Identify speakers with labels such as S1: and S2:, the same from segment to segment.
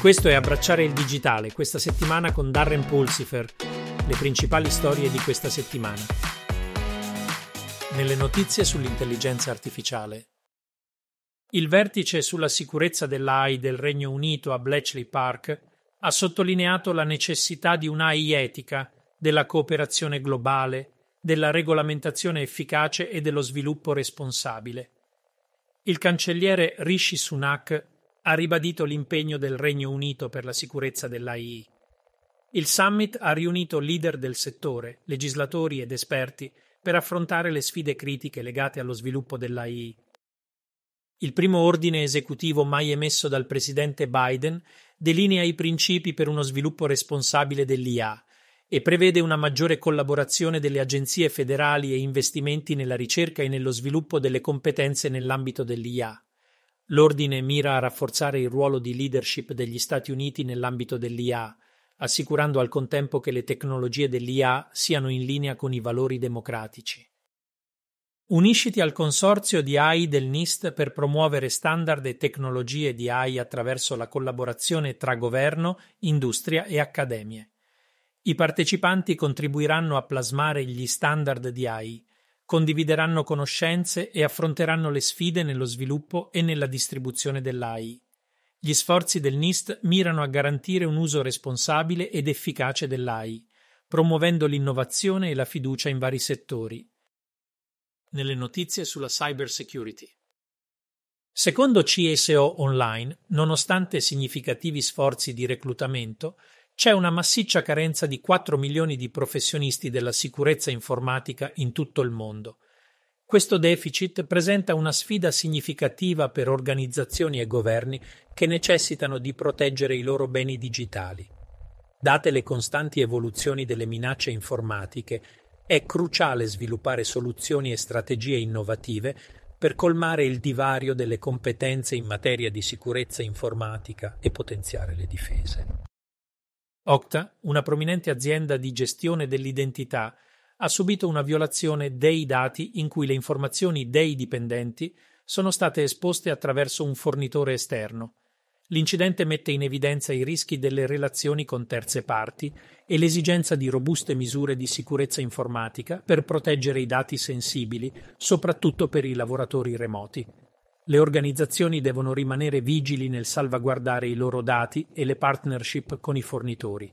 S1: Questo è Abbracciare il digitale, questa settimana con Darren Pulsifer, le principali storie di questa settimana. Nelle notizie sull'intelligenza artificiale. Il vertice sulla sicurezza dell'AI del Regno Unito a Bletchley Park ha sottolineato la necessità di un'AI etica, della cooperazione globale, della regolamentazione efficace e dello sviluppo responsabile. Il cancelliere Rishi Sunak ha ribadito l'impegno del Regno Unito per la sicurezza dell'AI. Il summit ha riunito leader del settore, legislatori ed esperti per affrontare le sfide critiche legate allo sviluppo dell'AI. Il primo ordine esecutivo mai emesso dal presidente Biden delinea i principi per uno sviluppo responsabile dell'IA e prevede una maggiore collaborazione delle agenzie federali e investimenti nella ricerca e nello sviluppo delle competenze nell'ambito dell'IA. L'ordine mira a rafforzare il ruolo di leadership degli Stati Uniti nell'ambito dell'IA, assicurando al contempo che le tecnologie dell'IA siano in linea con i valori democratici. Unisciti al consorzio di AI del NIST per promuovere standard e tecnologie di AI attraverso la collaborazione tra governo, industria e accademie. I partecipanti contribuiranno a plasmare gli standard di AI, condivideranno conoscenze e affronteranno le sfide nello sviluppo e nella distribuzione dell'AI. Gli sforzi del NIST mirano a garantire un uso responsabile ed efficace dell'AI, promuovendo l'innovazione e la fiducia in vari settori. Nelle notizie sulla cybersecurity. Secondo CSO Online, nonostante significativi sforzi di reclutamento, c'è una massiccia carenza di 4 milioni di professionisti della sicurezza informatica in tutto il mondo. Questo deficit presenta una sfida significativa per organizzazioni e governi che necessitano di proteggere i loro beni digitali. Date le costanti evoluzioni delle minacce informatiche, è cruciale sviluppare soluzioni e strategie innovative per colmare il divario delle competenze in materia di sicurezza informatica e potenziare le difese. Okta, una prominente azienda di gestione dell'identità, ha subito una violazione dei dati in cui le informazioni dei dipendenti sono state esposte attraverso un fornitore esterno. L'incidente mette in evidenza i rischi delle relazioni con terze parti e l'esigenza di robuste misure di sicurezza informatica per proteggere i dati sensibili, soprattutto per i lavoratori remoti. Le organizzazioni devono rimanere vigili nel salvaguardare i loro dati e le partnership con i fornitori.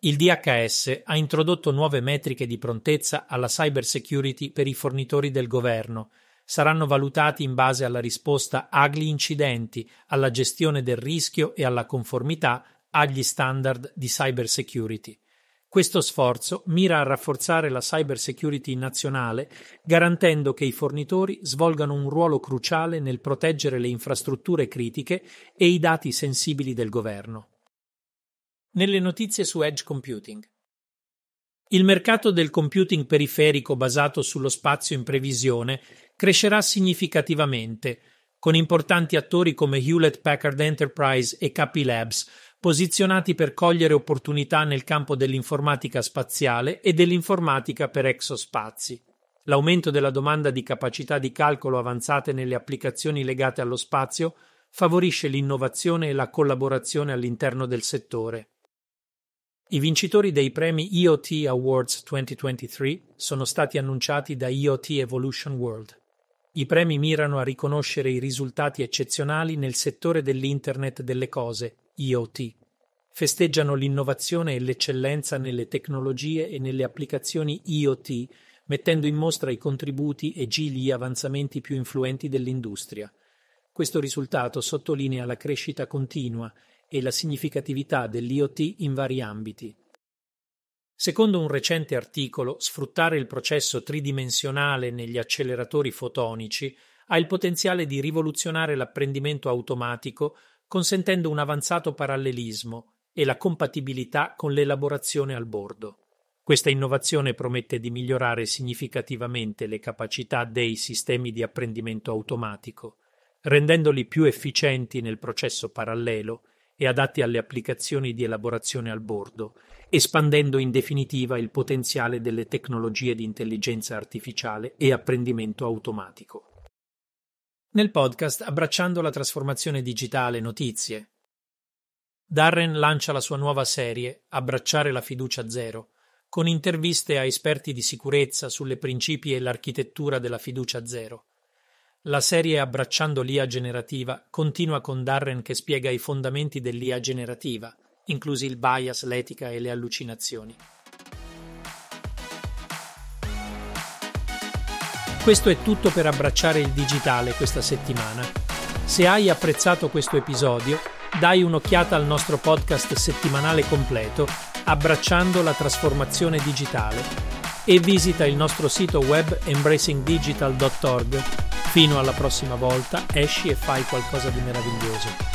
S1: Il DHS ha introdotto nuove metriche di prontezza alla cybersecurity per i fornitori del governo. Saranno valutati in base alla risposta agli incidenti, alla gestione del rischio e alla conformità agli standard di cybersecurity. Questo sforzo mira a rafforzare la cyber security nazionale, garantendo che i fornitori svolgano un ruolo cruciale nel proteggere le infrastrutture critiche e i dati sensibili del governo. Nelle notizie su Edge Computing. Il mercato del computing periferico basato sullo spazio in previsione crescerà significativamente, con importanti attori come Hewlett Packard Enterprise e KP Labs posizionati per cogliere opportunità nel campo dell'informatica spaziale e dell'informatica per exospazi. L'aumento della domanda di capacità di calcolo avanzate nelle applicazioni legate allo spazio favorisce l'innovazione e la collaborazione all'interno del settore. I vincitori dei premi IoT Awards 2023 sono stati annunciati da IoT Evolution World. I premi mirano a riconoscere i risultati eccezionali nel settore dell'Internet delle cose IoT. Festeggiano l'innovazione e l'eccellenza nelle tecnologie e nelle applicazioni IoT, mettendo in mostra i contributi e gli avanzamenti più influenti dell'industria. Questo risultato sottolinea la crescita continua e la significatività dell'IoT in vari ambiti. Secondo un recente articolo, sfruttare il processo tridimensionale negli acceleratori fotonici ha il potenziale di rivoluzionare l'apprendimento automatico consentendo un avanzato parallelismo e la compatibilità con l'elaborazione al bordo. Questa innovazione promette di migliorare significativamente le capacità dei sistemi di apprendimento automatico, rendendoli più efficienti nel processo parallelo e adatti alle applicazioni di elaborazione al bordo, espandendo in definitiva il potenziale delle tecnologie di intelligenza artificiale e apprendimento automatico nel podcast Abbracciando la trasformazione digitale notizie. Darren lancia la sua nuova serie, Abbracciare la fiducia zero, con interviste a esperti di sicurezza sulle principi e l'architettura della fiducia zero. La serie Abbracciando l'IA generativa continua con Darren che spiega i fondamenti dell'IA generativa, inclusi il bias, l'etica e le allucinazioni. Questo è tutto per abbracciare il digitale questa settimana. Se hai apprezzato questo episodio, dai un'occhiata al nostro podcast settimanale completo Abbracciando la trasformazione digitale e visita il nostro sito web embracingdigital.org. Fino alla prossima volta, esci e fai qualcosa di meraviglioso.